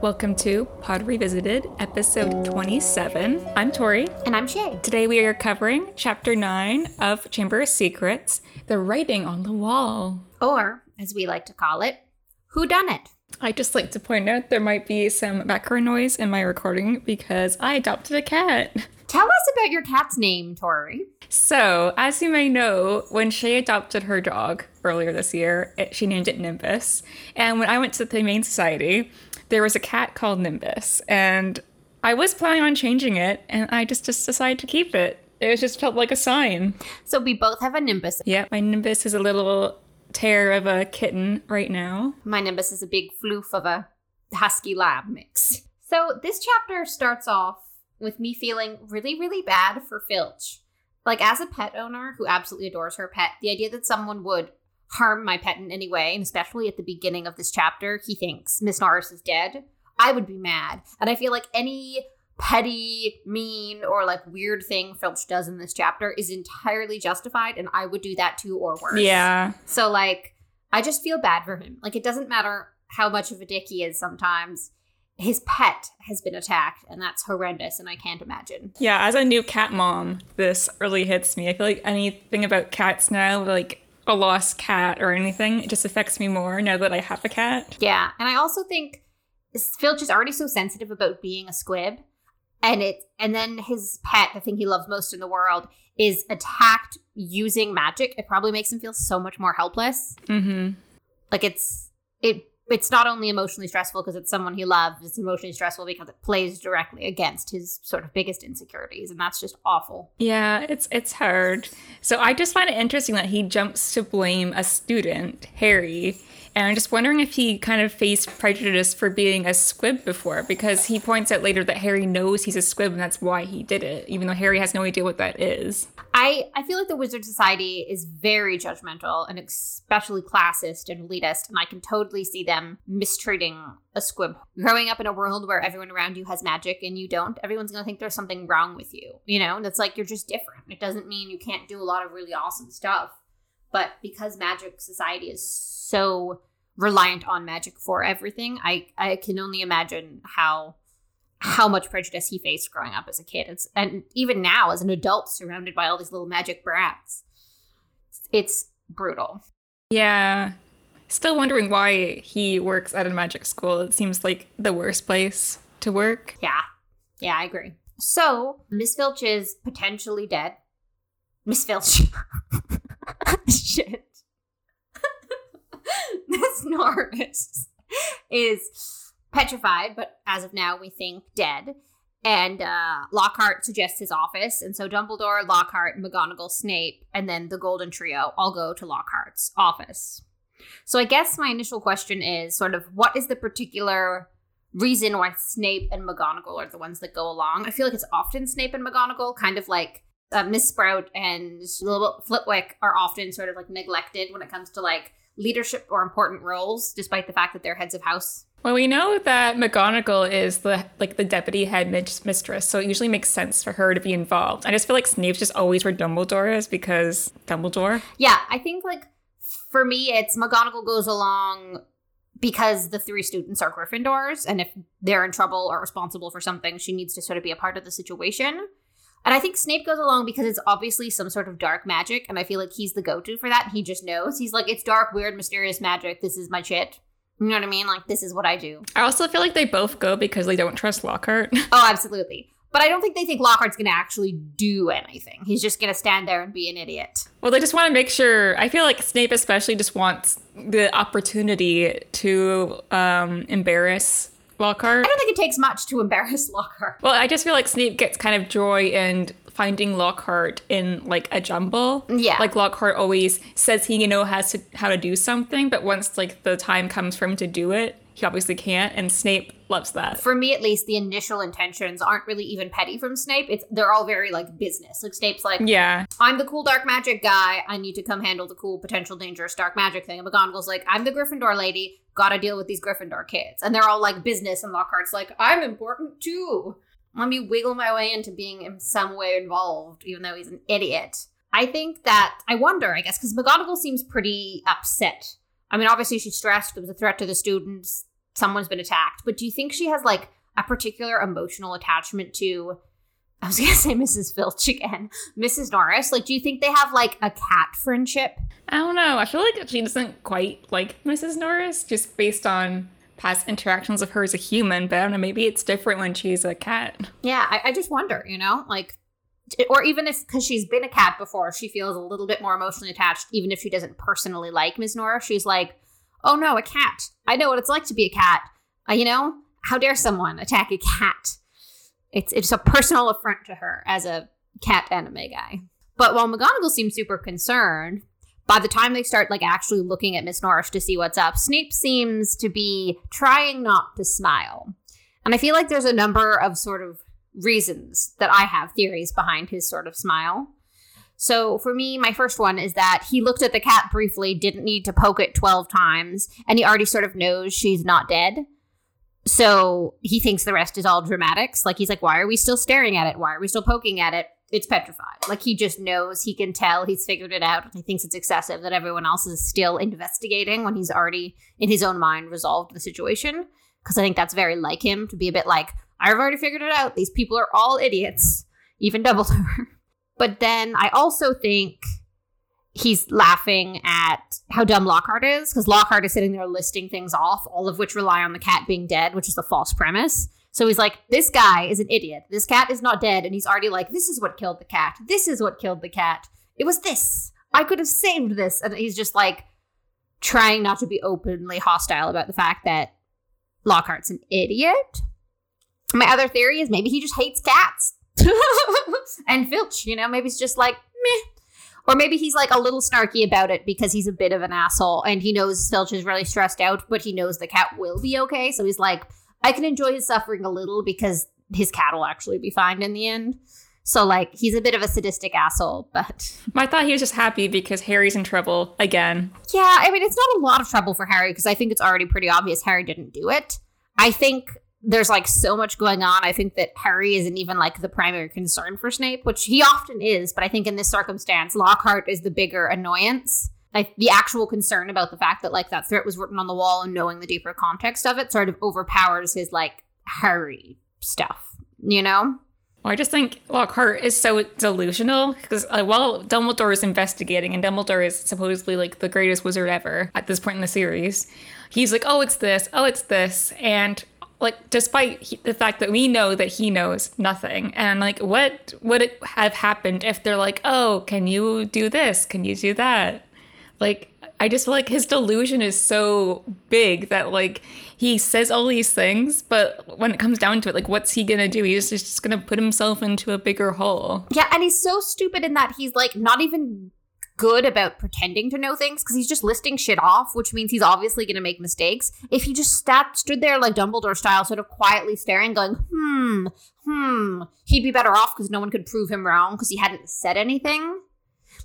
Welcome to Pod Revisited, episode 27. I'm Tori. And I'm Shay. Today we are covering chapter 9 of Chamber of Secrets, The Writing on the Wall. Or, as we like to call it, Who Done It? I just like to point out there might be some background noise in my recording because I adopted a cat. Tell us about your cat's name, Tori. So, as you may know, when Shay adopted her dog earlier this year, it, she named it Nimbus. And when I went to the Humane Society, there was a cat called Nimbus. And I was planning on changing it, and I just, just decided to keep it. It just felt like a sign. So we both have a Nimbus. Yeah, my Nimbus is a little tear of a kitten right now. My Nimbus is a big floof of a husky lab mix. So this chapter starts off with me feeling really, really bad for Filch. Like, as a pet owner who absolutely adores her pet, the idea that someone would harm my pet in any way, and especially at the beginning of this chapter, he thinks Miss Norris is dead, I would be mad. And I feel like any petty, mean, or like weird thing Filch does in this chapter is entirely justified, and I would do that too or worse. Yeah. So, like, I just feel bad for him. Like, it doesn't matter how much of a dick he is sometimes. His pet has been attacked, and that's horrendous, and I can't imagine. Yeah, as a new cat mom, this really hits me. I feel like anything about cats now, like a lost cat or anything, it just affects me more now that I have a cat. Yeah, and I also think Filch is already so sensitive about being a squib, and it and then his pet, the thing he loves most in the world, is attacked using magic. It probably makes him feel so much more helpless. Mm-hmm. Like it's it it's not only emotionally stressful because it's someone he loves, it's emotionally stressful because it plays directly against his sort of biggest insecurities, and that's just awful. Yeah, it's it's hard. So I just find it interesting that he jumps to blame a student, Harry. And I'm just wondering if he kind of faced prejudice for being a squib before, because he points out later that Harry knows he's a squib and that's why he did it, even though Harry has no idea what that is. I, I feel like the Wizard Society is very judgmental and especially classist and elitist, and I can totally see them mistreating a squib. Growing up in a world where everyone around you has magic and you don't, everyone's gonna think there's something wrong with you, you know? And it's like you're just different. It doesn't mean you can't do a lot of really awesome stuff. But because Magic Society is so reliant on magic for everything, I, I can only imagine how how much prejudice he faced growing up as a kid. It's, and even now as an adult surrounded by all these little magic brats. It's brutal. Yeah. Still wondering why he works at a magic school. It seems like the worst place to work. Yeah. Yeah, I agree. So, Miss Filch is potentially dead. Miss Filch. Shit. Miss Norris is petrified, but as of now, we think dead. And uh, Lockhart suggests his office, and so Dumbledore, Lockhart, McGonagall, Snape, and then the Golden Trio all go to Lockhart's office. So I guess my initial question is sort of what is the particular reason why Snape and McGonagall are the ones that go along? I feel like it's often Snape and McGonagall, kind of like uh, Miss Sprout and Little Flitwick are often sort of like neglected when it comes to like leadership or important roles, despite the fact that they're heads of house. Well, we know that McGonagall is the like the deputy head mistress, so it usually makes sense for her to be involved. I just feel like Snape's just always where Dumbledore is because Dumbledore. Yeah, I think like for me, it's McGonagall goes along because the three students are Gryffindors, and if they're in trouble or responsible for something, she needs to sort of be a part of the situation. And I think Snape goes along because it's obviously some sort of dark magic, and I feel like he's the go-to for that. He just knows. He's like, it's dark, weird, mysterious magic. This is my shit. You know what I mean? Like, this is what I do. I also feel like they both go because they don't trust Lockhart. Oh, absolutely. But I don't think they think Lockhart's going to actually do anything. He's just going to stand there and be an idiot. well, they just want to make sure. I feel like Snape especially just wants the opportunity to um, embarrass Lockhart. I don't think it takes much to embarrass Lockhart. Well, I just feel like Snape gets kind of joy in finding Lockhart in like a jumble. Yeah. Like Lockhart always says he, you know, has to how to do something, but once like the time comes for him to do it, he obviously can't. And Snape loves that. For me, at least, the initial intentions aren't really even petty from Snape. It's they're all very like business. Like Snape's like, Yeah. I'm the cool dark magic guy. I need to come handle the cool potential dangerous dark magic thing. And McGonagall's like, I'm the Gryffindor lady. Gotta deal with these Gryffindor kids. And they're all like business. And Lockhart's like, I'm important too. Let me wiggle my way into being in some way involved, even though he's an idiot. I think that I wonder, I guess, because McGonagall seems pretty upset. I mean, obviously she's stressed. There was a threat to the students. Someone's been attacked. But do you think she has like a particular emotional attachment to? I was gonna say Mrs. Filch again, Mrs. Norris. Like, do you think they have like a cat friendship? I don't know. I feel like she doesn't quite like Mrs. Norris, just based on past interactions of her as a human. But I don't know. Maybe it's different when she's a cat. Yeah, I, I just wonder. You know, like or even if because she's been a cat before she feels a little bit more emotionally attached even if she doesn't personally like ms norris she's like oh no a cat. I know what it's like to be a cat. Uh, you know how dare someone attack a cat? It's it's a personal affront to her as a cat animagus. But while mcgonagall seems super concerned by the time they start like actually looking at miss norris to see what's up snape seems to be trying not to smile. And i feel like there's a number of sort of reasons that I have theories behind his sort of smile. So for me, my first one is that he looked at the cat briefly, didn't need to poke it 12 times, and he already sort of knows she's not dead. So he thinks the rest is all dramatics. Like he's like, why are we still staring at it? Why are we still poking at it? It's petrified. Like he just knows, he can tell, he's figured it out. He thinks it's excessive that everyone else is still investigating when he's already, in his own mind, resolved the situation. Because I think that's very like him to be a bit like, I've already figured it out. These people are all idiots, even Dumbledore. But then I also think he's laughing at how dumb Lockhart is, because Lockhart is sitting there listing things off, all of which rely on the cat being dead, which is a false premise. So he's like, this guy is an idiot. This cat is not dead. And he's already like, this is what killed the cat. This is what killed the cat. It was this. I could have saved this. And he's just like trying not to be openly hostile about the fact that Lockhart's an idiot. My other theory is maybe he just hates cats. and Filch, you know, maybe he's just like, meh. Or maybe he's like a little snarky about it because he's a bit of an asshole and he knows Filch is really stressed out, but he knows the cat will be okay. So he's like, I can enjoy his suffering a little because his cat will actually be fine in the end. So like he's a bit of a sadistic asshole, but I thought he was just happy because Harry's in trouble again. Yeah, I mean it's not a lot of trouble for Harry because I think it's already pretty obvious Harry didn't do it. I think there's like so much going on. I think that Harry isn't even like the primary concern for Snape, which he often is. But I think in this circumstance, Lockhart is the bigger annoyance. Like the actual concern about the fact that like that threat was written on the wall and knowing the deeper context of it sort of overpowers his like Harry stuff, you know? Well, I just think Lockhart is so delusional because uh, while Dumbledore is investigating and Dumbledore is supposedly like the greatest wizard ever at this point in the series, he's like, oh, it's this, oh, it's this. And like despite he, the fact that we know that he knows nothing. And like what would it have happened if they're like oh can you do this? Can you do that? Like i just feel like his delusion is so big that like he says all these things but when it comes down to it like what's he gonna do? He's just gonna put himself into a bigger hole. Yeah and he's so stupid in that he's like not even good about pretending to know things because he's just listing shit off, which means he's obviously going to make mistakes. If he just sat, stood there like Dumbledore style, sort of quietly staring, going, hmm, hmm, he'd be better off because no one could prove him wrong because he hadn't said anything.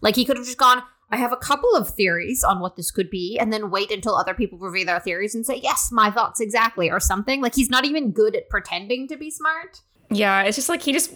Like he could have just gone, I have a couple of theories on what this could be, and then wait until other people reveal their theories and say, yes, my thoughts exactly, or something. Like he's not even good at pretending to be smart. Yeah, it's just like he just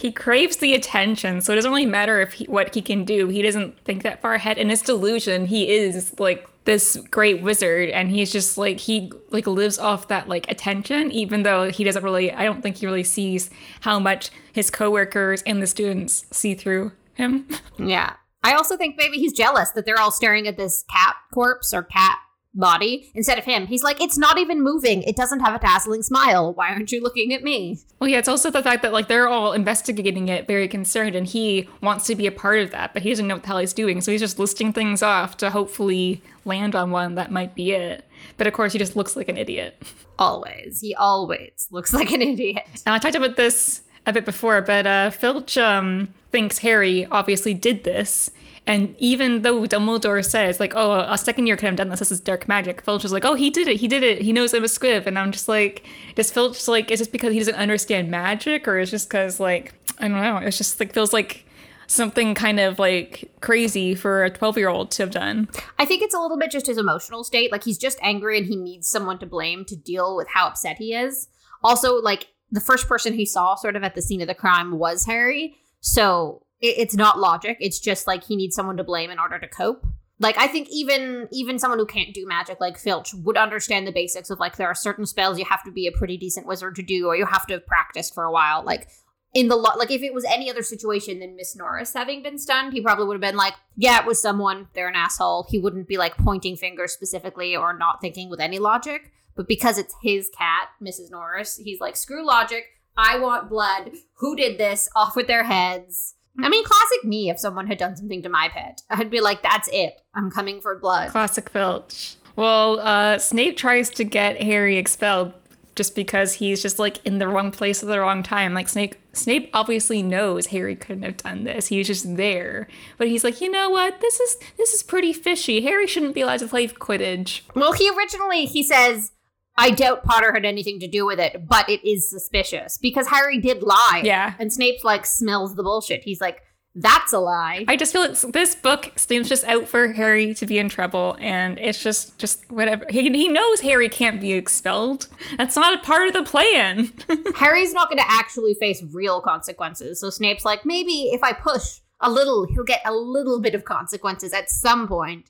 he craves the attention, so it doesn't really matter if he, what he can do. He doesn't think that far ahead. In his delusion, he is like this great wizard, and he's just like he like lives off that like attention, even though he doesn't really. I don't think he really sees how much his coworkers and the students see through him. Yeah, I also think maybe he's jealous that they're all staring at this cat corpse or cat body instead of him. He's like, it's not even moving. It doesn't have a dazzling smile. Why aren't you looking at me? Well, yeah, it's also the fact that like they're all investigating it, very concerned, and he wants to be a part of that, but he doesn't know what the hell he's doing. So he's just listing things off to hopefully land on one that might be it. But of course, he just looks like an idiot. Always. He always looks like an idiot. And I talked about this a bit before, but uh, Filch um, thinks Harry obviously did this and even though Dumbledore says, like, oh, a second year could have done this, this is dark magic, Filch is like, oh, he did it, he did it, he knows I'm a squib. And I'm just like, does Filch, like, is this because he doesn't understand magic? Or is just because, like, I don't know, it's just like, feels like something kind of like crazy for a 12 year old to have done. I think it's a little bit just his emotional state. Like, he's just angry and he needs someone to blame to deal with how upset he is. Also, like, the first person he saw sort of at the scene of the crime was Harry. So it, it's not logic. It's just like he needs someone to blame in order to cope. Like I think even even someone who can't do magic like Filch would understand the basics of like there are certain spells you have to be a pretty decent wizard to do or you have to practice for a while. Like in the lo- like if it was any other situation than Miss Norris having been stunned, he probably would have been like, "Yeah, it was someone. They're an asshole." He wouldn't be like pointing fingers specifically or not thinking with any logic. But because it's his cat, Mrs. Norris, he's like, "Screw logic. I want blood. Who did this? Off with their heads." I mean, classic me if someone had done something to my pet. I'd be like, that's it. I'm coming for blood. Classic Filch. Well, uh, Snape tries to get Harry expelled just because he's just like in the wrong place at the wrong time. Like Snape Snape obviously knows Harry couldn't have done this. He was just there. But he's like, "You know what? This is this is pretty fishy. Harry shouldn't be allowed to play Quidditch." Well, he originally he says I doubt Potter had anything to do with it, but it is suspicious because Harry did lie. Yeah. And Snape's like smells the bullshit. He's like, that's a lie. I just feel it's this book Snape's just out for Harry to be in trouble, and it's just just whatever. He, he knows Harry can't be expelled. That's not a part of the plan. Harry's not going to actually face real consequences. So Snape's like, maybe if I push a little, he'll get a little bit of consequences at some point.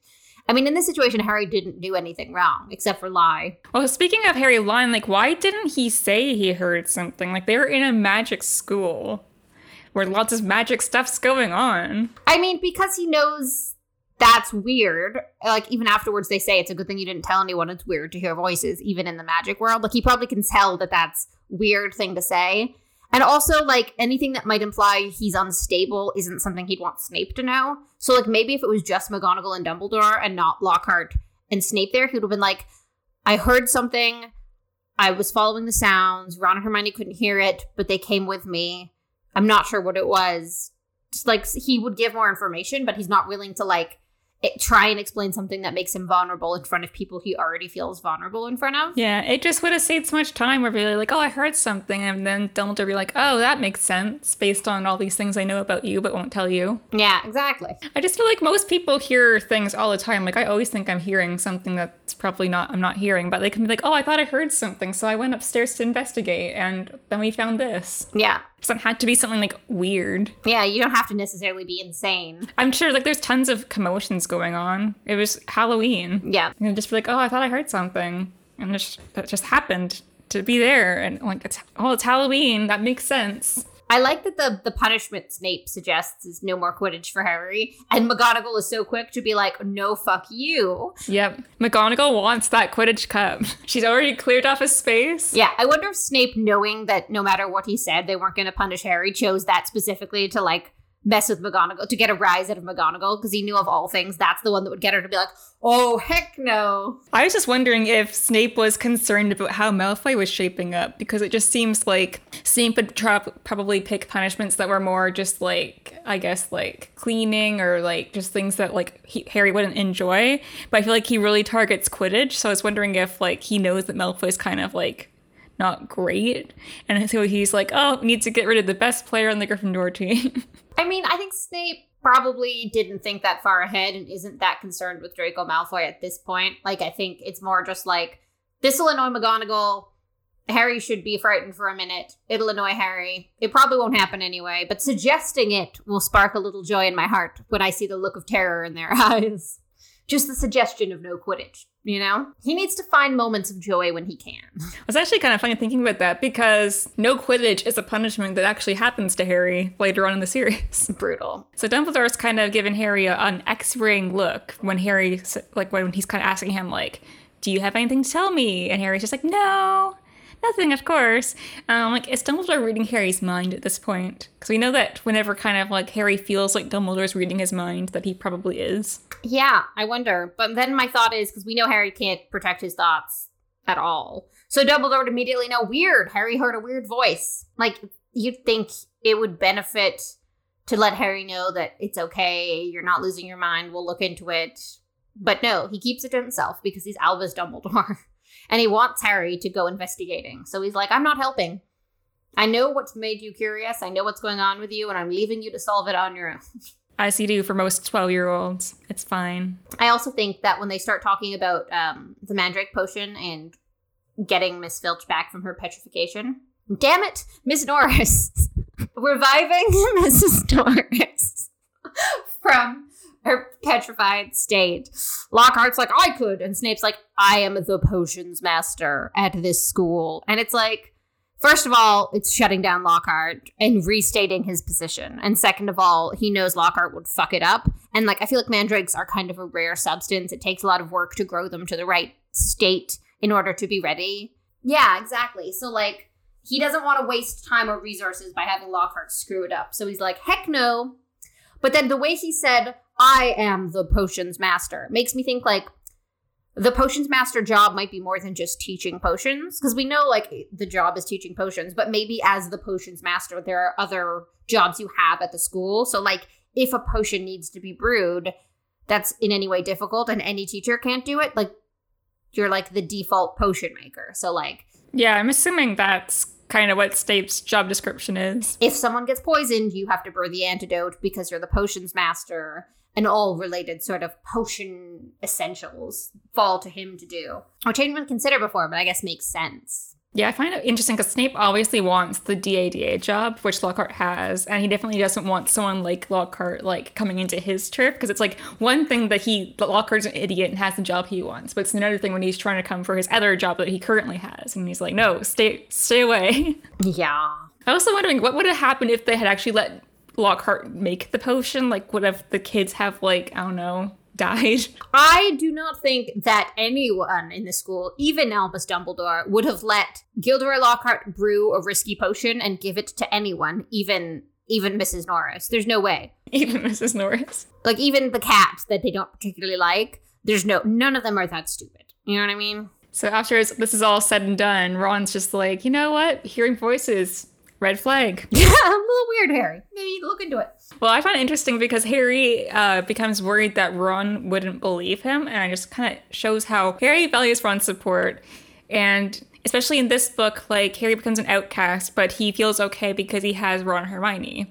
I mean, in this situation, Harry didn't do anything wrong except for lie. well, speaking of Harry lying, like why didn't he say he heard something? Like they were in a magic school where lots of magic stuff's going on. I mean, because he knows that's weird. Like, even afterwards, they say it's a good thing you didn't tell anyone it's weird to hear voices, even in the magic world. Like, he probably can tell that that's weird thing to say. And also, like, anything that might imply he's unstable isn't something he'd want Snape to know. So, like, maybe if it was just McGonagall and Dumbledore and not Lockhart and Snape there, he would have been like, I heard something. I was following the sounds. Ron and Hermione couldn't hear it, but they came with me. I'm not sure what it was. Just like he would give more information, but he's not willing to like it, try and explain something that makes him vulnerable in front of people he already feels vulnerable in front of. Yeah, it just would have saved so much time where we're like, oh, I heard something, and then Dumbledore be like, oh, that makes sense based on all these things I know about you but won't tell you. Yeah, exactly. I just feel like most people hear things all the time. Like I always think I'm hearing something that's probably not I'm not hearing, but they can be like, "Oh, I thought I heard something, so I went upstairs to investigate, and then we found this." Yeah. So it had to be something like weird. Yeah, you don't have to necessarily be insane. I'm sure like there's tons of commotions going on. It was Halloween. Yeah. And just be like, "Oh, I thought I heard something," and it just, that just happened to be there, and like, it's oh, it's Halloween. That makes sense. I like that the the punishment Snape suggests is no more Quidditch for Harry, and McGonagall is so quick to be like, "No, fuck you." Yep. McGonagall wants that Quidditch cup. She's already cleared off a space. Yeah, I wonder if Snape, knowing that no matter what he said, they weren't going to punish Harry, chose that specifically to like mess with McGonagall to get a rise out of McGonagall because he knew of all things that's the one that would get her to be like, "Oh heck no." I was just wondering if Snape was concerned about how Malfoy was shaping up because it just seems like Snape would tra- probably pick punishments that were more just like, I guess, like cleaning or like just things that like he, Harry wouldn't enjoy. But I feel like he really targets Quidditch, so I was wondering if like he knows that Malfoy's kind of like not great, and so he's like, oh, we need to get rid of the best player on the Gryffindor team. I mean, I think Snape probably didn't think that far ahead and isn't that concerned with Draco Malfoy at this point. Like, I think it's more just like, this will annoy McGonagall. Harry should be frightened for a minute. It'll annoy Harry. It probably won't happen anyway, but suggesting it will spark a little joy in my heart when I see the look of terror in their eyes. Just the suggestion of no Quidditch, you know? He needs to find moments of joy when he can. It's actually kind of funny thinking about that because no Quidditch is a punishment that actually happens to Harry later on in the series. Brutal. So Dumbledore's kind of given Harry an X-raying look when Harry, like when he's kind of asking him, like, "Do you have anything to tell me?" And Harry's just like, "No, nothing, of course." Um, like, is Dumbledore reading Harry's mind at this point? Because we know that whenever kind of like Harry feels like Dumbledore's reading his mind, that he probably is. Yeah, I wonder. But then my thought is because we know Harry can't protect his thoughts at all. So Dumbledore would immediately know weird. Harry heard a weird voice. Like, you'd think it would benefit to let Harry know that it's okay, you're not losing your mind, we'll look into it. But no, he keeps it to himself because he's Albus Dumbledore. and he wants Harry to go investigating. So he's like, I'm not helping. I know what's made you curious. I know what's going on with you, and I'm leaving you to solve it on your own. As you do for most 12 year olds. It's fine. I also think that when they start talking about um, the Mandrake potion and getting Miss Filch back from her petrification, damn it, Miss Norris, reviving Mrs. Norris from her petrified state. Lockhart's like, I could. And Snape's like, I am the potions master at this school. And it's like, First of all, it's shutting down Lockhart and restating his position. And second of all, he knows Lockhart would fuck it up. And like I feel like mandrakes are kind of a rare substance. It takes a lot of work to grow them to the right state in order to be ready. Yeah, exactly. So like he doesn't want to waste time or resources by having Lockhart screw it up. So he's like, heck no. But then the way he said, I am the potions master, makes me think like the potions master job might be more than just teaching potions because we know like the job is teaching potions but maybe as the potions master there are other jobs you have at the school. So like if a potion needs to be brewed that's in any way difficult and any teacher can't do it like you're like the default potion maker. So like yeah i'm assuming that's kind of what Snape's job description is. If someone gets poisoned, you have to brew the antidote because you're the potions master and all related sort of potion essentials fall to him to do. Which I didn't even consider before, but I guess makes sense. Yeah, I find it interesting because Snape obviously wants the DADA job, which Lockhart has, and he definitely doesn't want someone like Lockhart like coming into his turf because it's like one thing that he that Lockhart's an idiot and has the job he wants, but it's another thing when he's trying to come for his other job that he currently has, and he's like, no, stay stay away. Yeah. I was also wondering what would have happened if they had actually let Lockhart make the potion? Like, what if the kids have, like, I don't know, died? I do not think that anyone in the school, even Albus Dumbledore, would have let Gilderoy Lockhart brew a risky potion and give it to anyone, even even Mrs. Norris. There's no way. Even Mrs. Norris. Like even the cats that they don't particularly like. There's no none of them are that stupid. You know what I mean? So after this is all said and done, Ron's just like, you know what? Hearing voices, red flag. Yeah, a little weird, Harry. Maybe look into it. Well, I find it interesting because Harry uh, becomes worried that Ron wouldn't believe him, and it just kind of shows how Harry values Ron's support, and especially in this book, like Harry becomes an outcast, but he feels okay because he has Ron and Hermione.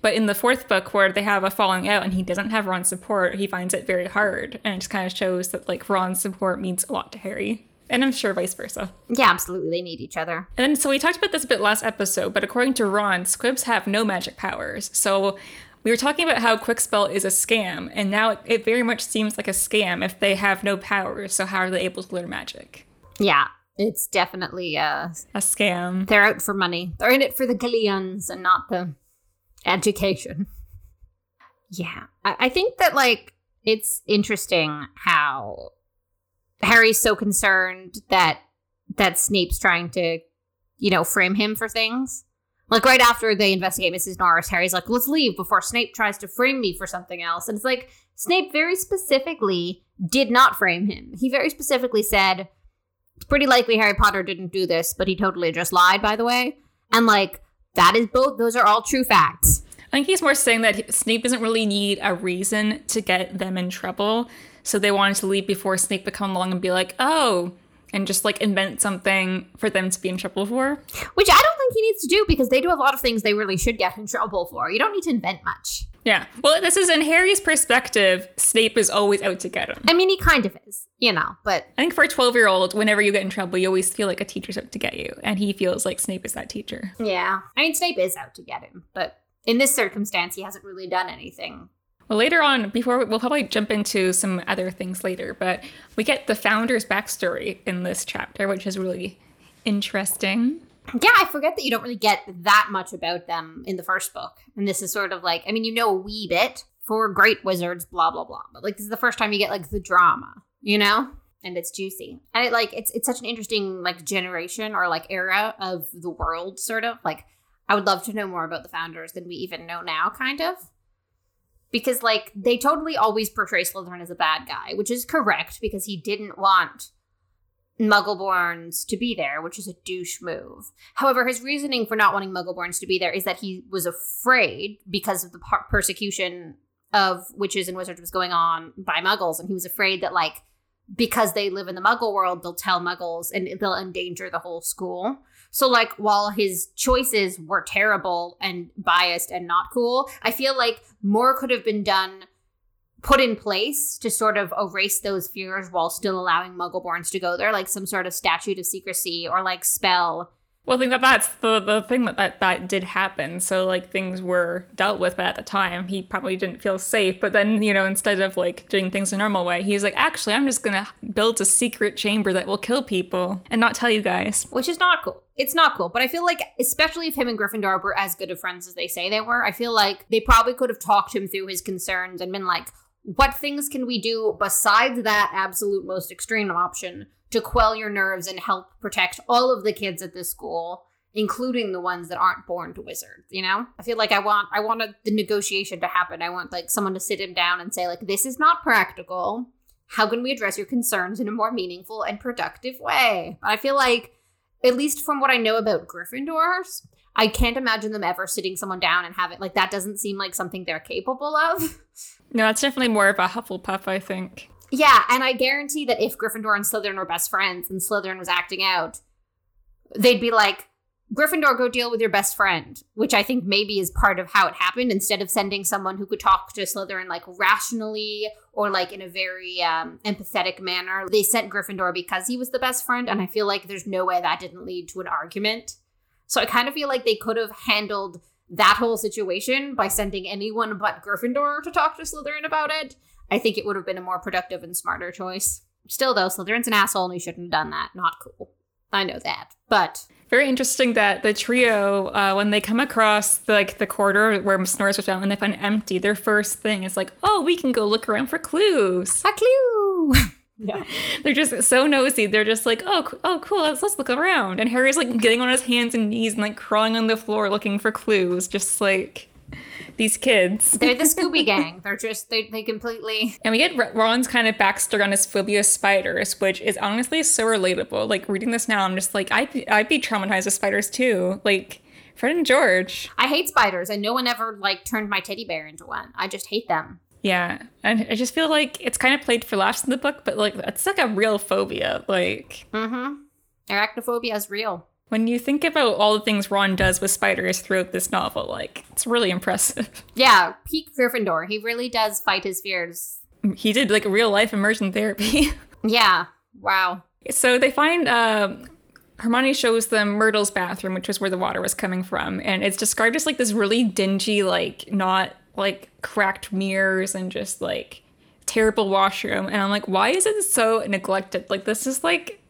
But in the fourth book, where they have a falling out and he doesn't have Ron's support, he finds it very hard, and it just kind of shows that like Ron's support means a lot to Harry. And I'm sure vice versa. Yeah, absolutely. They need each other. And then, so we talked about this a bit last episode, but according to Ron, squibs have no magic powers. So we were talking about how Kwikspell is a scam, and now it, it very much seems like a scam if they have no powers. So how are they able to learn magic? Yeah, it's definitely a, a scam. They're out for money. They're in it for the galleons and not the education. Yeah, I, I think that like it's interesting how Harry's so concerned that that Snape's trying to, you know, frame him for things. Like right after they investigate Mrs. Norris, Harry's like, "Let's leave before Snape tries to frame me for something else." And it's like Snape very specifically did not frame him. He very specifically said, "It's pretty likely Harry Potter didn't do this, but he totally just lied." By the way, and like that is both; those are all true facts. I think he's more saying that Snape doesn't really need a reason to get them in trouble. So they wanted to leave before Snape would come along and be like, oh, and just like invent something for them to be in trouble for. Which I don't think he needs to do because they do a lot of things they really should get in trouble for. You don't need to invent much. Yeah. Well, this is in Harry's perspective, Snape is always out to get him. I mean, he kind of is, you know, but. I think for a 12 year old, whenever you get in trouble, you always feel like a teacher's out to get you. And he feels like Snape is that teacher. Yeah. I mean, Snape is out to get him, but in this circumstance, he hasn't really done anything well, later on, before we'll probably jump into some other things later, but we get the founder's backstory in this chapter, which is really interesting. Yeah, I forget that you don't really get that much about them in the first book. And this is sort of like, I mean, you know a wee bit for great wizards, blah, blah, blah. But like, this is the first time you get like the drama, you know? And it's juicy. And it like, it's, it's such an interesting like generation or like era of the world, sort of. Like, I would love to know more about the founders than we even know now, kind of because like they totally always portray Slytherin as a bad guy, which is correct because he didn't want Muggleborns to be there, which is a douche move. However, his reasoning for not wanting Muggleborns to be there is that he was afraid because of the per- persecution of witches and wizards was going on by Muggles, and he was afraid that like because they live in the Muggle world, they'll tell Muggles and they'll endanger the whole school. So, like, while his choices were terrible and biased and not cool, I feel like more could have been done, put in place to sort of erase those fears while still allowing Muggleborns to go there, like some sort of statute of secrecy or like spell Well, I think that that's the, the thing that, that that did happen. So like things were dealt with, but at the time he probably didn't feel safe. But then you know instead of like doing things the normal way, he's like, actually, I'm just gonna build a secret chamber that will kill people and not tell you guys. Which is not cool. It's not cool. But I feel like, especially if him and Gryffindor were as good of friends as they say they were, I feel like they probably could have talked him through his concerns and been like, what things can we do besides that absolute most extreme option to quell your nerves and help protect all of the kids at this school including the ones that aren't born to wizards you know? I feel like i want i want a, the negotiation to happen. I want like someone to sit him down and say like this is not practical. How can we address your concerns in a more meaningful and productive way? But i feel like at least from what i know about gryffindors i can't imagine them ever sitting someone down and have it like that doesn't seem like something they're capable of. No, that's definitely more of a Hufflepuff, I think. Yeah, and I guarantee that if Gryffindor and Slytherin were best friends and Slytherin was acting out, they'd be like, Gryffindor, go deal with your best friend, which I think maybe is part of how it happened. Instead of sending someone who could talk to Slytherin like rationally or like in a very um, empathetic manner, they sent Gryffindor because he was the best friend. And I feel like there's no way that didn't lead to an argument. So I kind of feel like they could have handled that whole situation by sending anyone but Gryffindor to talk to Slytherin about it. I think it would have been a more productive and smarter choice. Still, though, Slytherin's an asshole and he shouldn't have done that. Not cool. I know that. But Very interesting that the trio, uh, when they come across the, like the corridor where Miss Norris was found and they find it empty, their first thing is like, "Oh, we can go look around for clues." a clue. yeah. They're just so nosy. They're just like, "Oh, oh, cool. Let's let's look around." And Harry's like getting on his hands and knees and like crawling on the floor looking for clues, just like these kids. They're the Scooby Gang. They're just they they completely And we get Ron's kind of backstory on his phobia of spiders, which is honestly so relatable. Like reading this now, I'm just like, I'd I'd be traumatized with spiders too. Like Fred and George. I hate spiders and no one ever like turned my teddy bear into one. I just hate them. Yeah, and I just feel like it's kind of played for laughs in the book, but like it's like a real phobia. Like Mm-hmm. Arachnophobia is real. when you think about all the things Ron does with spiders throughout this novel, like it's really impressive. Yeah, peak Gryffindor. He really does fight his fears. he did like real life immersion therapy. Yeah. Wow. So they find uh, Hermione shows them Myrtle's bathroom, which was where the water was coming from, and it's described as like this really dingy, like not like cracked mirrors and just like terrible washroom. And I'm like, why is it so neglected? Like this is like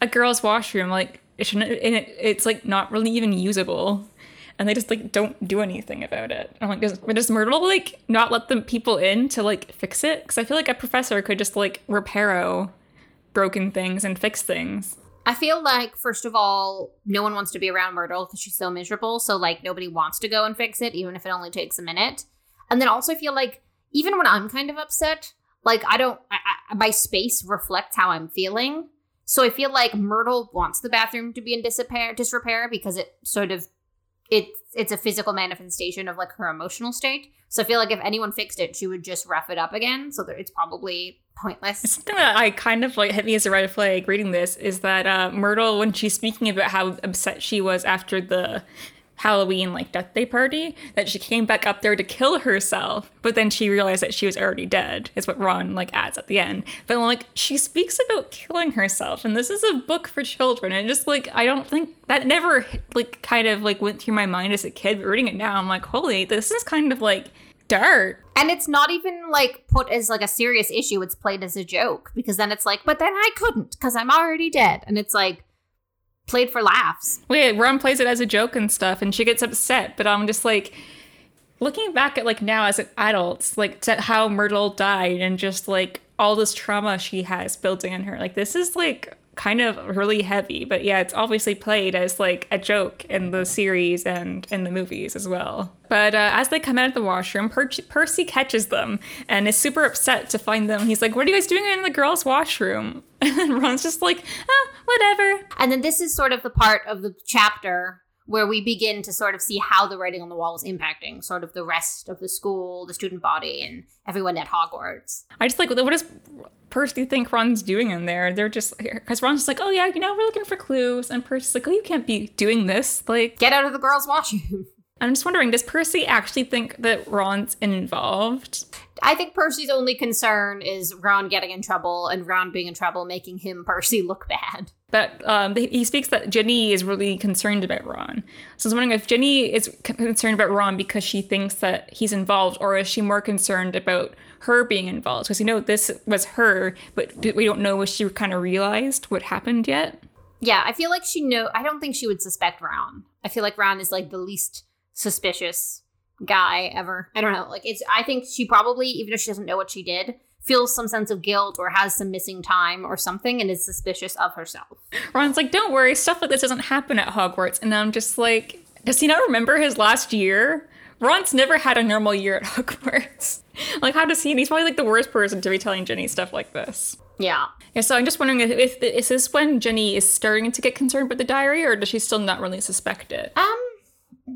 a girl's washroom. Like it shouldn't. It, it's like not really even usable. And they just like don't do anything about it. I'm like, does, does Myrtle like not let the people in to like fix it? Because I feel like a professor could just like reparo broken things and fix things. I feel like, first of all, no one wants to be around Myrtle because she's so miserable. So, like, nobody wants to go and fix it, even if it only takes a minute. And then also, I feel like, even when I'm kind of upset, like, I don't, I, I, my space reflects how I'm feeling. So, I feel like Myrtle wants the bathroom to be in disrepair, disrepair because it sort of, it's it's a physical manifestation of like her emotional state. So I feel like if anyone fixed it, she would just rough it up again. So it's probably pointless. Something that I kind of like hit me as a red flag reading this is that uh, Myrtle, when she's speaking about how upset she was after the Halloween like death day party, that she came back up there to kill herself, but then she realized that she was already dead. Is what Ron like adds at the end. But like she speaks about killing herself, and this is a book for children, and just like I don't think that never like kind of like went through my mind as a kid. But reading it now, I'm like, holy, this is kind of like dark. And it's not even like put as like a serious issue. It's played as a joke because then it's like, but then I couldn't because I'm already dead. And it's like played for laughs. Wait, Ron plays it as a joke and stuff, and she gets upset. But I'm just like, looking back at like now as an adult, like to how Myrtle died and just like all this trauma she has building in her. Like this is like kind of really heavy, but yeah, it's obviously played as like a joke in the series and in the movies as well. But uh, as they come out of the washroom, per- Percy catches them and is super upset to find them. He's like, "What are you guys doing in the girls' washroom?" And Ron's just like, "Ah, whatever." And then this is sort of the part of the chapter where we begin to sort of see how the writing on the wall is impacting sort of the rest of the school, the student body, and everyone at Hogwarts. I just like, what does Percy think Ron's doing in there? They're just because Ron's just like, oh yeah, you know, we're looking for clues, and Percy's like, oh, you can't be doing this. Like, Get out of the girls' washroom. I'm just wondering, does Percy actually think that Ron's involved? I think Percy's only concern is Ron getting in trouble and Ron being in trouble, making him Percy look bad. But um, he speaks that Ginny is really concerned about Ron. So I was wondering if Ginny is concerned about Ron because she thinks that he's involved, or is she more concerned about her being involved? Because you know this was her, but we don't know if she kind of realized what happened yet. Yeah, I feel like she know. I don't think she would suspect Ron. I feel like Ron is like the least suspicious guy ever. I don't know. Like it's I think she probably even if she doesn't know what she did, feels some sense of guilt or has some missing time or something and is suspicious of herself. Ron's like, "Don't worry, stuff like this doesn't happen at Hogwarts." And I'm just like, does he not remember his last year? Ron's never had a normal year at Hogwarts. like, how does he? And he's probably like the worst person to be telling Ginny stuff like this. Yeah. Yeah. So I'm just wondering if, if is this when Ginny is starting to get concerned with the diary, or does she still not really suspect it? Um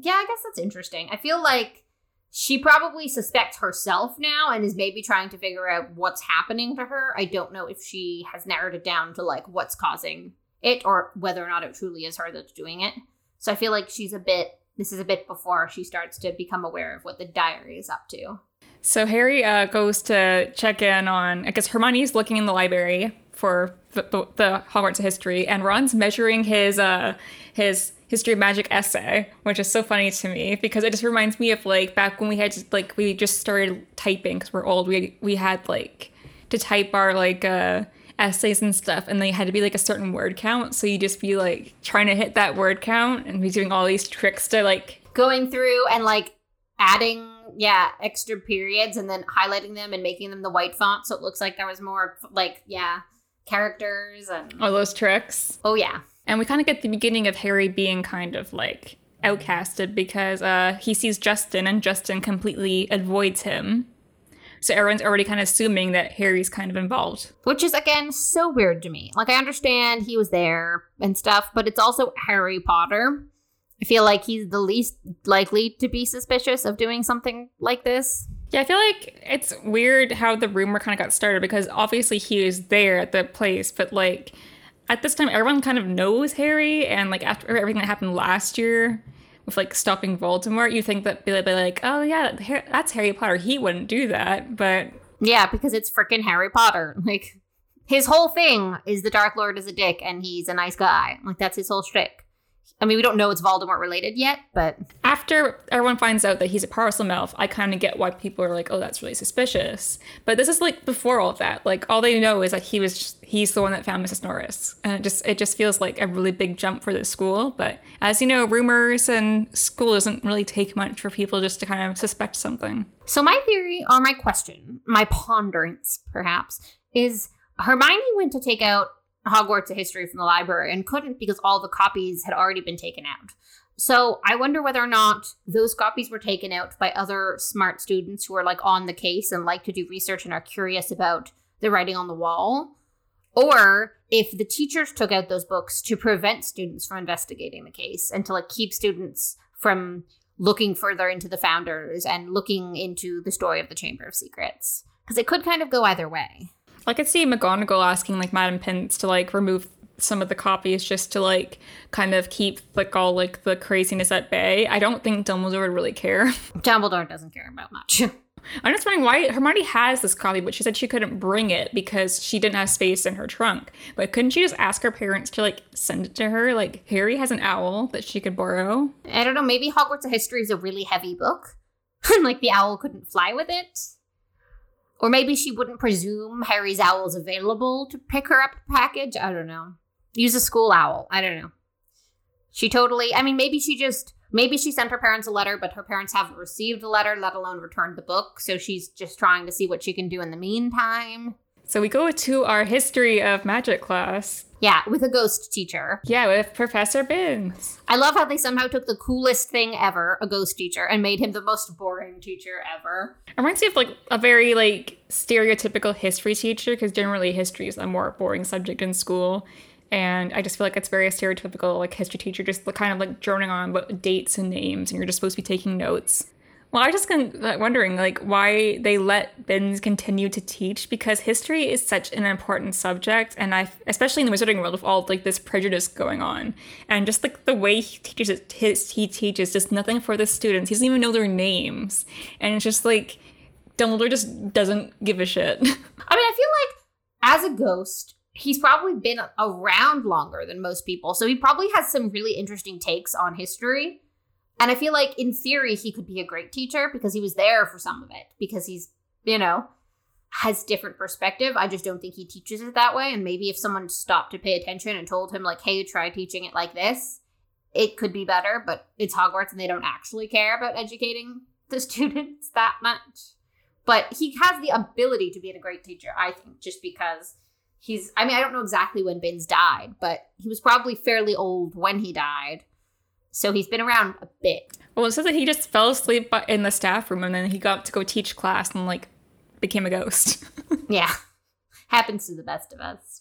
yeah, I guess that's interesting. I feel like she probably suspects herself now and is maybe trying to figure out what's happening to her. I don't know if she has narrowed it down to like what's causing it or whether or not it truly is her that's doing it. So I feel like she's a bit this is a bit before she starts to become aware of what the diary is up to. So Harry uh, goes to check in on I guess Hermione's looking in the library for the, the, the Hogwarts history and Ron's measuring his uh his history of magic essay, which is so funny to me because it just reminds me of like back when we had just, like we just started typing because we're old. We we had like to type our like uh, essays and stuff, and they had to be like a certain word count. So you just be like trying to hit that word count and be doing all these tricks to like going through and like adding yeah extra periods and then highlighting them and making them the white font so it looks like there was more like yeah characters and all those tricks. Oh yeah. And we kind of get the beginning of Harry being kind of like outcasted because uh, he sees Justin and Justin completely avoids him. So everyone's already kind of assuming that Harry's kind of involved. Which is, again, so weird to me. Like, I understand he was there and stuff, but it's also Harry Potter. I feel like he's the least likely to be suspicious of doing something like this. Yeah, I feel like it's weird how the rumor kind of got started because obviously he was there at the place, but like at this time everyone kind of knows Harry, and like after everything that happened last year with like stopping Voldemort, you think that they'd be like, oh yeah, that's Harry Potter. He wouldn't do that, but yeah, because it's freaking Harry Potter. Like his whole thing is the Dark Lord is a dick and he's a nice guy. Like that's his whole shtick. I mean, we don't know it's Voldemort related yet, but after everyone finds out that he's a Parselmouth, I kind of get why people are like, "Oh, that's really suspicious." But this is like before all of that. Like all they know is that he was just, he's the one that found Mrs. Norris, and it just it just feels like a really big jump for the school. But as you know, rumors and school doesn't really take much for people just to kind of suspect something. So my theory, or my question, my ponderance, perhaps, is Hermione went to take out Hogwarts: A History from the library and couldn't because all the copies had already been taken out. So I wonder whether or not those copies were taken out by other smart students who are like on the case and like to do research and are curious about the writing on the wall, or if the teachers took out those books to prevent students from investigating the case and to like keep students from looking further into the founders and looking into the story of the Chamber of Secrets. Because it could kind of go either way. I could see McGonagall asking like Madam Pince to like remove some of the copies just to like kind of keep like all like the craziness at bay. I don't think Dumbledore would really care. Dumbledore doesn't care about much. I'm just wondering why Hermione has this copy, but she said she couldn't bring it because she didn't have space in her trunk. But couldn't she just ask her parents to like send it to her? Like Harry has an owl that she could borrow. I don't know. Maybe Hogwarts of History is a really heavy book, and like the owl couldn't fly with it. Or maybe she wouldn't presume Harry's owl is available to pick her up the package. I don't know. Use a school owl. I don't know. She totally, I mean, maybe she just, maybe she sent her parents a letter, but her parents haven't received a letter, let alone returned the book. So she's just trying to see what she can do in the meantime. So we go to our history of magic class. Yeah, with a ghost teacher. Yeah, with Professor Binns. I love how they somehow took the coolest thing ever, a ghost teacher, and made him the most boring teacher ever. It reminds me of like a very like stereotypical history teacher because generally history is a more boring subject in school. And I just feel like it's very stereotypical, like history teacher, just kind of like droning on about dates and names, and you're just supposed to be taking notes. Well, I just wondering, like, why they let Binns continue to teach because history is such an important subject, and I, especially in the wizarding world, with all like this prejudice going on, and just like the way he teaches it, his he teaches just nothing for the students. He doesn't even know their names, and it's just like Dumbledore just doesn't give a shit. I mean, I feel like as a ghost, he's probably been around longer than most people, so he probably has some really interesting takes on history and I feel like in theory he could be a great teacher because he was there for some of it because he's, you know, has different perspective. I just don't think he teaches it that way and maybe if someone stopped to pay attention and told him like, "Hey, try teaching it like this," it could be better, but it's Hogwarts and they don't actually care about educating the students that much. But he has the ability to be a great teacher, I think, just because he's I mean, I don't know exactly when Binns died, but he was probably fairly old when he died so he's been around a bit. Well, it says that he just fell asleep in the staff room and then he got to go teach class and like became a ghost. yeah. Happens to the best of us.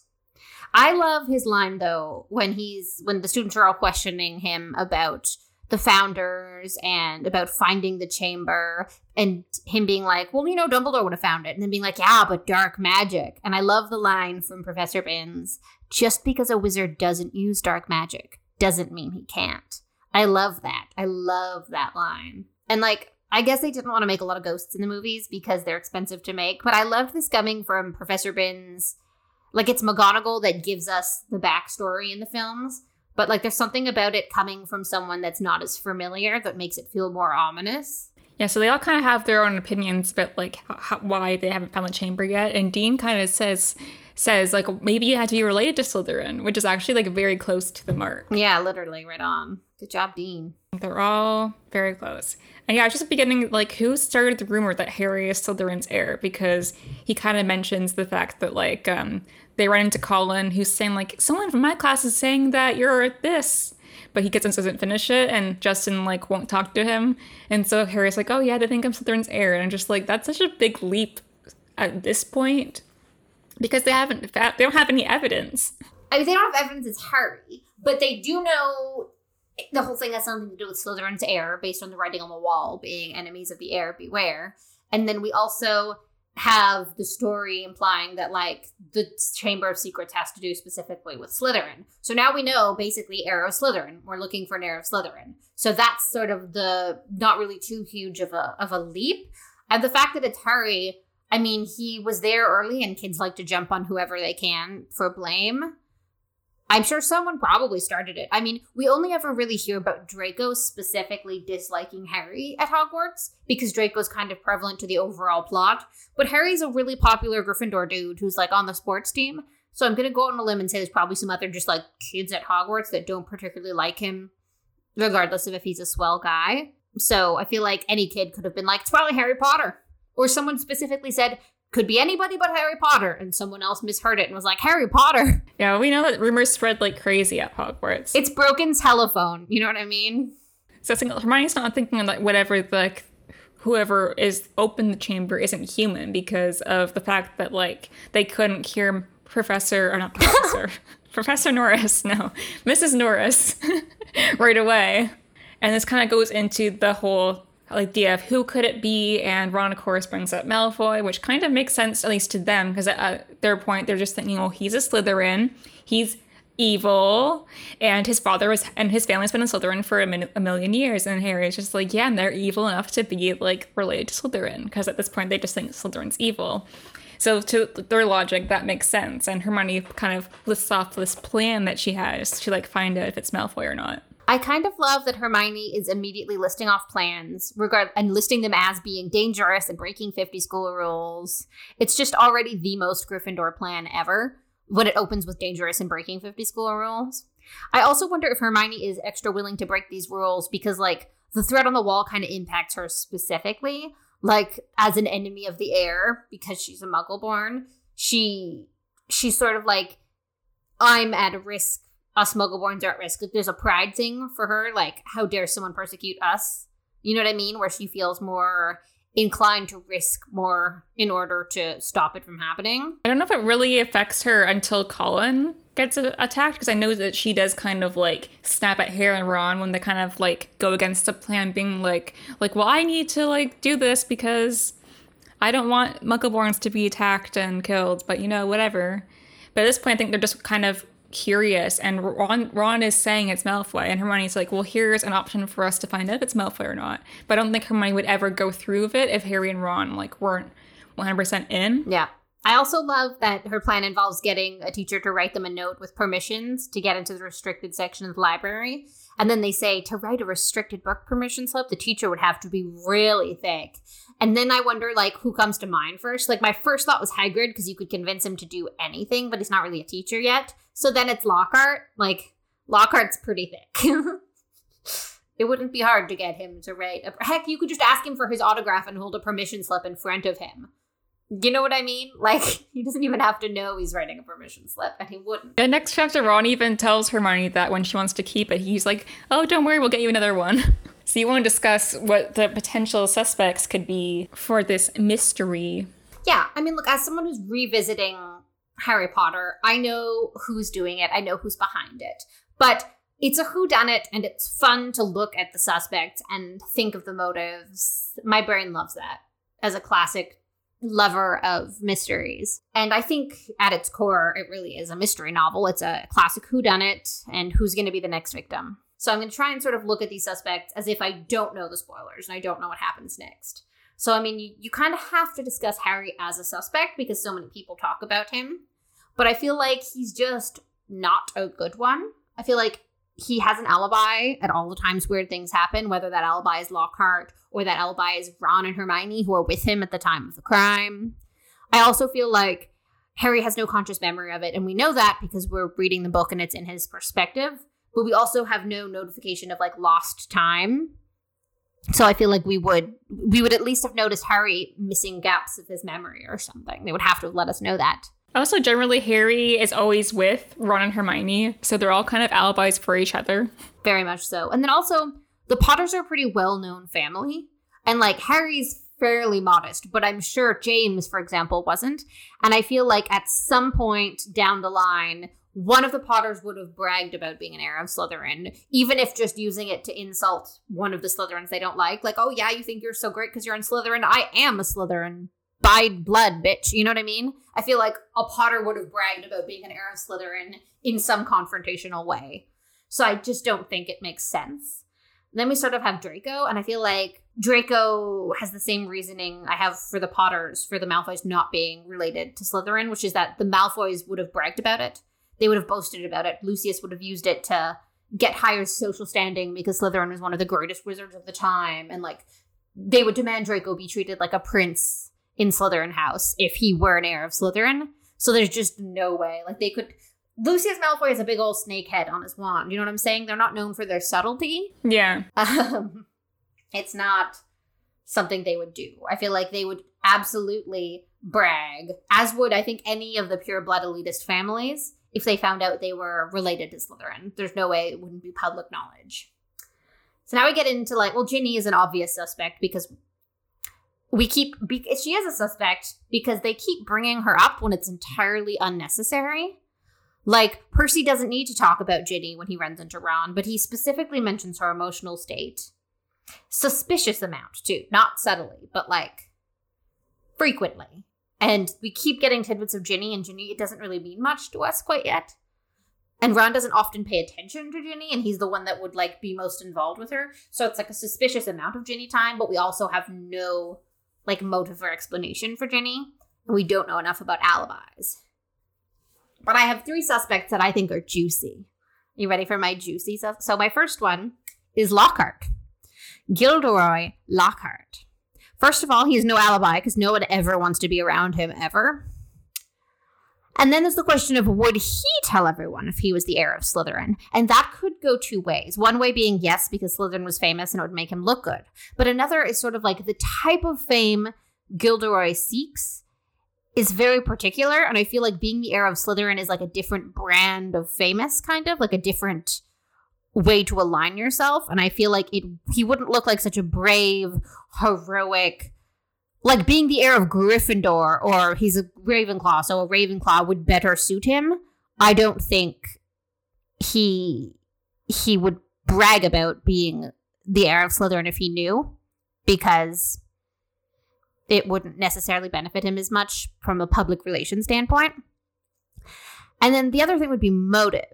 I love his line though when he's when the students are all questioning him about the founders and about finding the chamber and him being like, "Well, you know, Dumbledore would have found it." And then being like, "Yeah, but dark magic." And I love the line from Professor Binns, "Just because a wizard doesn't use dark magic doesn't mean he can't." I love that. I love that line. And like, I guess they didn't want to make a lot of ghosts in the movies because they're expensive to make, but I loved this coming from Professor Binns. Like, it's McGonagall that gives us the backstory in the films, but like, there's something about it coming from someone that's not as familiar that makes it feel more ominous. Yeah, so they all kind of have their own opinions about like how, why they haven't found the chamber yet, and Dean kind of says says like maybe you had to be related to Slytherin, which is actually like very close to the mark. Yeah, literally right on. Good job, Dean. They're all very close. And yeah, just beginning, like, who started the rumor that Harry is Slytherin's heir? Because he kind of mentions the fact that, like, um, they run into Colin, who's saying, like, someone from my class is saying that you're this. But he gets and doesn't finish it, and Justin, like, won't talk to him. And so Harry's like, oh, yeah, they think I'm Slytherin's heir. And I'm just like, that's such a big leap at this point because they haven't, they don't have any evidence. I mean, they don't have evidence it's Harry, but they do know the whole thing has something to do with Slytherin's heir, based on the writing on the wall being enemies of the heir, beware. And then we also have the story implying that like the Chamber of Secrets has to do specifically with Slytherin. So now we know basically of Slytherin. We're looking for an of Slytherin. So that's sort of the not really too huge of a of a leap. And the fact that it's Harry, I mean, he was there early and kids like to jump on whoever they can for blame. I'm sure someone probably started it. I mean, we only ever really hear about Draco specifically disliking Harry at Hogwarts because Draco's kind of prevalent to the overall plot. But Harry's a really popular Gryffindor dude who's like on the sports team. So I'm gonna go out on a limb and say there's probably some other just like kids at Hogwarts that don't particularly like him, regardless of if he's a swell guy. So I feel like any kid could have been like, probably Harry Potter. Or someone specifically said, could be anybody but Harry Potter. And someone else misheard it and was like, Harry Potter. Yeah, we know that rumors spread like crazy at Hogwarts. It's broken telephone. You know what I mean? So I think Hermione's not thinking like whatever like whoever is open the chamber isn't human because of the fact that like they couldn't cure Professor or not Professor Professor Norris, no, Mrs. Norris right away. And this kind of goes into the whole idea of who could it be, and Ron, of course, brings up Malfoy, which kind of makes sense, at least to them, because at their point, they're just thinking, oh, he's a Slytherin, he's evil, and his father was, and his family's been in Slytherin for a, min- a million years, and Harry's just like, yeah, and they're evil enough to be, like, related to Slytherin, because at this point, they just think Slytherin's evil. So to their logic, that makes sense, and Hermione kind of lists off this plan that she has to, like, find out if it's Malfoy or not. I kind of love that Hermione is immediately listing off plans regard and listing them as being dangerous and breaking 50 school rules. It's just already the most Gryffindor plan ever when it opens with dangerous and breaking 50 school rules. I also wonder if Hermione is extra willing to break these rules because like the threat on the wall kind of impacts her specifically, like as an enemy of the heir because she's a muggle born. She she's sort of like I'm at risk us muggleborns are at risk. Like there's a pride thing for her, like how dare someone persecute us? You know what I mean? Where she feels more inclined to risk more in order to stop it from happening. I don't know if it really affects her until Colin gets attacked because I know that she does kind of like snap at Harry and Ron when they kind of like go against the plan, being like, like, well, I need to like do this because I don't want Muggleborns to be attacked and killed, but you know, whatever. But at this point, I think they're just kind of curious, and Ron, Ron is saying it's Malfoy, and Hermione's like, well, here's an option for us to find out if it's Malfoy or not. But I don't think Hermione would ever go through with it if Harry and Ron like weren't 100% in. Yeah. I also love that her plan involves getting a teacher to write them a note with permissions to get into the restricted section of the library. And then they say to write a restricted book permission slip, the teacher would have to be really thick. And then I wonder, like, who comes to mind first? Like, my first thought was Hagrid because you could convince him to do anything, but he's not really a teacher yet. So then it's Lockhart. Like, Lockhart's pretty thick. it wouldn't be hard to get him to write. A, heck, you could just ask him for his autograph and hold a permission slip in front of him. You know what I mean? Like, he doesn't even have to know he's writing a permission slip, and he wouldn't. The next chapter, Ron even tells Hermione that when she wants to keep it, he's like, oh, don't worry, we'll get you another one. So, you want to discuss what the potential suspects could be for this mystery? Yeah, I mean, look, as someone who's revisiting Harry Potter, I know who's doing it, I know who's behind it. But it's a whodunit, and it's fun to look at the suspects and think of the motives. My brain loves that as a classic lover of mysteries. And I think at its core, it really is a mystery novel. It's a classic whodunit and who's going to be the next victim. So I'm going to try and sort of look at these suspects as if I don't know the spoilers and I don't know what happens next. So, I mean, you, you kind of have to discuss Harry as a suspect because so many people talk about him. But I feel like he's just not a good one. I feel like he has an alibi at all the times weird things happen, whether that alibi is Lockhart or that alibi is Ron and Hermione who are with him at the time of the crime. I also feel like Harry has no conscious memory of it, and we know that because we're reading the book and it's in his perspective, but we also have no notification of like lost time. So I feel like we would we would at least have noticed Harry missing gaps of his memory or something. They would have to have let us know that. Also, generally, Harry is always with Ron and Hermione, so they're all kind of alibis for each other. Very much so. And then also, the Potters are a pretty well known family. And like, Harry's fairly modest, but I'm sure James, for example, wasn't. And I feel like at some point down the line, one of the Potters would have bragged about being an heir of Slytherin, even if just using it to insult one of the Slytherins they don't like. Like, oh yeah, you think you're so great because you're in Slytherin? I am a Slytherin by blood, bitch. You know what I mean? I feel like a Potter would have bragged about being an heir of Slytherin in some confrontational way. So I just don't think it makes sense. then we sort of have Draco, and I feel like Draco has the same reasoning I have for the Potters, for the Malfoys not being related to Slytherin, which is that the Malfoys would have bragged about it. They would have boasted about it. Lucius would have used it to get higher social standing because Slytherin was one of the greatest wizards of the time. And like, they would demand Draco be treated like a prince in Slytherin house if he were an heir of Slytherin. So there's just no way. Like they could Lucius Malfoy has a big old snake head on his wand. You know what I'm saying? They're not known for their subtlety. Yeah. Um, it's not something they would do. I feel like they would absolutely brag, as would I think any of the pure blood elitist families, if they found out they were related to Slytherin. There's no way it wouldn't be public knowledge. So now we get into like, well, Ginny is an obvious suspect because we keep be- she is a suspect because they keep bringing her up when it's entirely unnecessary. Like Percy doesn't need to talk about Ginny when he runs into Ron, but he specifically mentions her emotional state. Suspicious amount too, not subtly, but like frequently. And we keep getting tidbits of Ginny, and Ginny it doesn't really mean much to us quite yet. And Ron doesn't often pay attention to Ginny, and he's the one that would like be most involved with her. So it's like a suspicious amount of Ginny time, but we also have no like motive or explanation for Ginny. And we don't know enough about alibis. But I have three suspects that I think are juicy. You ready for my juicy stuff? So my first one is Lockhart. Gilderoy Lockhart. First of all, he has no alibi because no one ever wants to be around him ever. And then there's the question of would he tell everyone if he was the heir of Slytherin? And that could go two ways. One way being yes, because Slytherin was famous and it would make him look good. But another is sort of like the type of fame Gilderoy seeks is very particular. And I feel like being the heir of Slytherin is like a different brand of famous, kind of like a different way to align yourself. And I feel like it he wouldn't look like such a brave, heroic, like being the heir of Gryffindor or he's a Ravenclaw, so a Ravenclaw would better suit him. I don't think he he would brag about being the heir of Slytherin if he knew, because it wouldn't necessarily benefit him as much from a public relations standpoint. And then the other thing would be motive.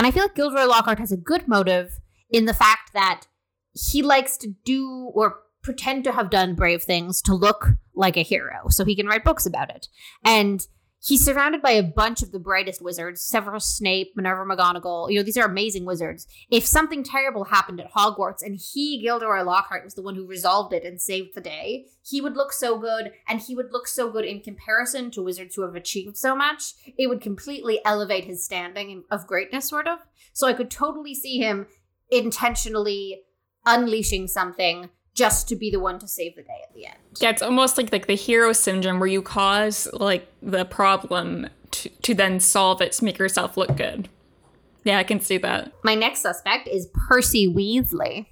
And I feel like Gilderoy Lockhart has a good motive in the fact that he likes to do or pretend to have done brave things to look like a hero so he can write books about it. And he's surrounded by a bunch of the brightest wizards Severus Snape, Minerva McGonagall. You know, these are amazing wizards. If something terrible happened at Hogwarts and he, Gilderoy Lockhart, was the one who resolved it and saved the day, he would look so good and he would look so good in comparison to wizards who have achieved so much. It would completely elevate his standing of greatness, sort of. So I could totally see him intentionally unleashing something just to be the one to save the day at the end. Yeah, it's almost like like the hero syndrome where you cause like the problem to, to then solve it to make yourself look good. Yeah, I can see that. My next suspect is Percy Weasley.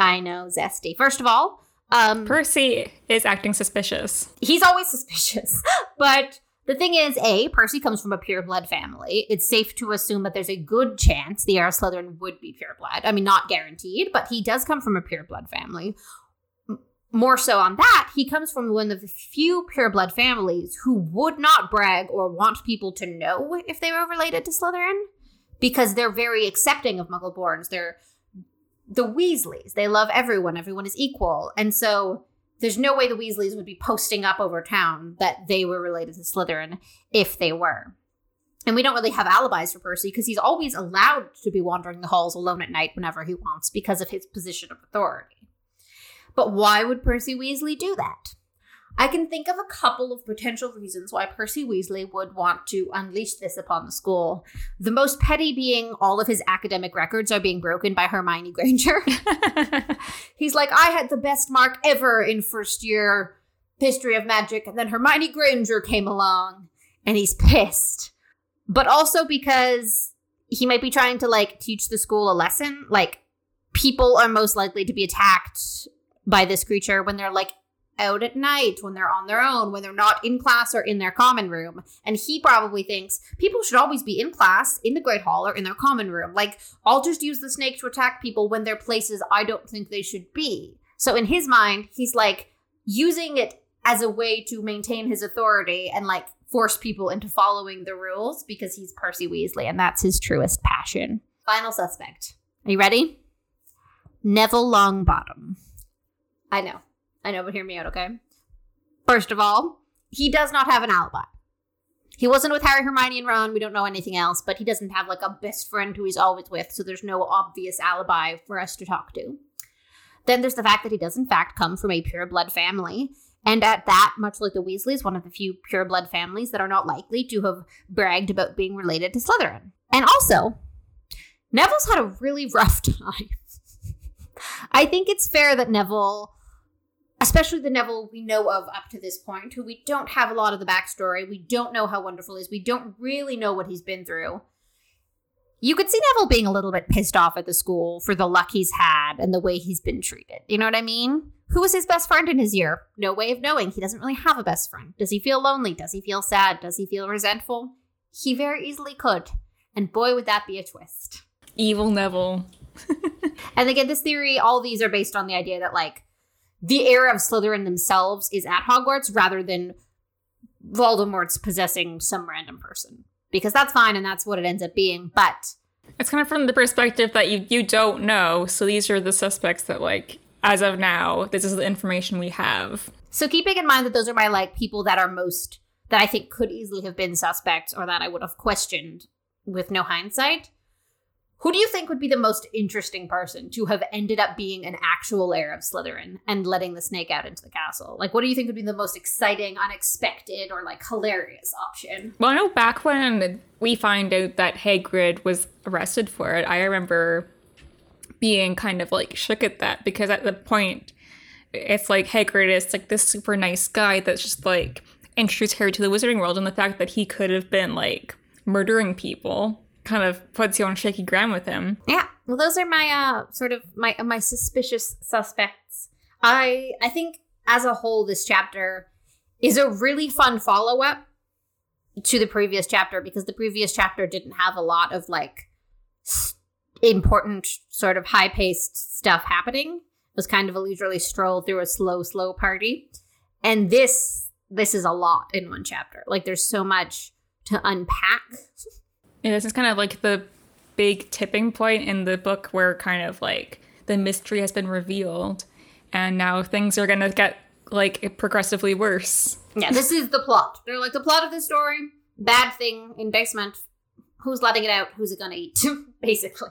I know, zesty. First of all, um, Percy is acting suspicious. He's always suspicious, but the thing is, A, Percy comes from a pureblood family. It's safe to assume that there's a good chance the heir of Slytherin would be pureblood. I mean, not guaranteed, but he does come from a pureblood family. More so on that, he comes from one of the few pureblood families who would not brag or want people to know if they were related to Slytherin because they're very accepting of Muggleborns. They're the Weasleys. They love everyone. Everyone is equal. And so there's no way the Weasleys would be posting up over town that they were related to Slytherin if they were. And we don't really have alibis for Percy because he's always allowed to be wandering the halls alone at night whenever he wants because of his position of authority. But why would Percy Weasley do that? I can think of a couple of potential reasons why Percy Weasley would want to unleash this upon the school. The most petty being all of his academic records are being broken by Hermione Granger. He's like, I had the best mark ever in first year history of magic, and then Hermione Granger came along, and he's pissed. But also because he might be trying to like teach the school a lesson. Like, people are most likely to be attacked by this creature when they're like out at night when they're on their own, when they're not in class or in their common room. And he probably thinks people should always be in class, in the Great Hall, or in their common room. Like, I'll just use the snake to attack people when they're places I don't think they should be. So in his mind, he's like using it as a way to maintain his authority and like force people into following the rules because he's Percy Weasley and that's his truest passion. Final suspect. Are you ready? Neville Longbottom. I know. I know, but hear me out, okay? First of all, he does not have an alibi. He wasn't with Harry, Hermione, and Ron. We don't know anything else, but he doesn't have like a best friend who he's always with, so there's no obvious alibi for us to talk to. Then there's the fact that he does, in fact, come from a pure blood family. And at that, much like the Weasleys, one of the few pure blood families that are not likely to have bragged about being related to Slytherin. And also, Neville's had a really rough time. I think it's fair that Neville especially the Neville we know of up to this point, who we don't have a lot of the backstory. We don't know how wonderful he is. We don't really know what he's been through. You could see Neville being a little bit pissed off at the school for the luck he's had and the way he's been treated. You know what I mean? Who was his best friend in his year? No way of knowing. He doesn't really have a best friend. Does he feel lonely? Does he feel sad? Does he feel resentful? He very easily could. And boy, would that be a twist. Evil Neville. and again, this theory, all these are based on the idea that, like, the heir of Slytherin themselves is at Hogwarts rather than Voldemort's possessing some random person. Because that's fine and that's what it ends up being, but it's kind of from the perspective that you you don't know, so these are the suspects that like as of now, this is the information we have. So keeping in mind that those are my like people that are most that I think could easily have been suspects or that I would have questioned with no hindsight. Who do you think would be the most interesting person to have ended up being an actual heir of Slytherin and letting the snake out into the castle? Like, what do you think would be the most exciting, unexpected, or like hilarious option? Well, I know back when we find out that Hagrid was arrested for it, I remember being kind of like shook at that because at the point, it's like Hagrid is like this super nice guy that's just like introduced Harry to the wizarding world, and the fact that he could have been like murdering people kind of puts you on shaky ground with him. Yeah. Well, those are my uh sort of my my suspicious suspects. I I think as a whole this chapter is a really fun follow-up. to the previous chapter because the previous chapter didn't have a lot of like important sort of high paced stuff happening. It was kind of a leisurely stroll through a slow, slow party. And this this is a lot in one chapter. Like there's so much to unpack. Yeah, this is kind of like the big tipping point in the book where kind of like the mystery has been revealed and now things are going to get like progressively worse. Yeah, this is the plot. They're like the plot of the story. Bad thing in basement. Who's letting it out? Who's it gonna eat? Basically.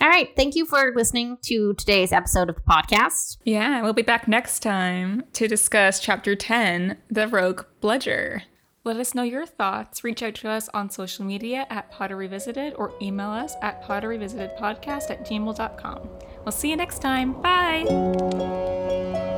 All right. Thank you for listening to today's episode of the podcast. Yeah, we'll be back next time to discuss chapter 10, The Rogue Bludger. Let us know your thoughts. Reach out to us on social media at Potter Revisited or email us at potterrevisitedpodcast at gmail.com. We'll see you next time. Bye!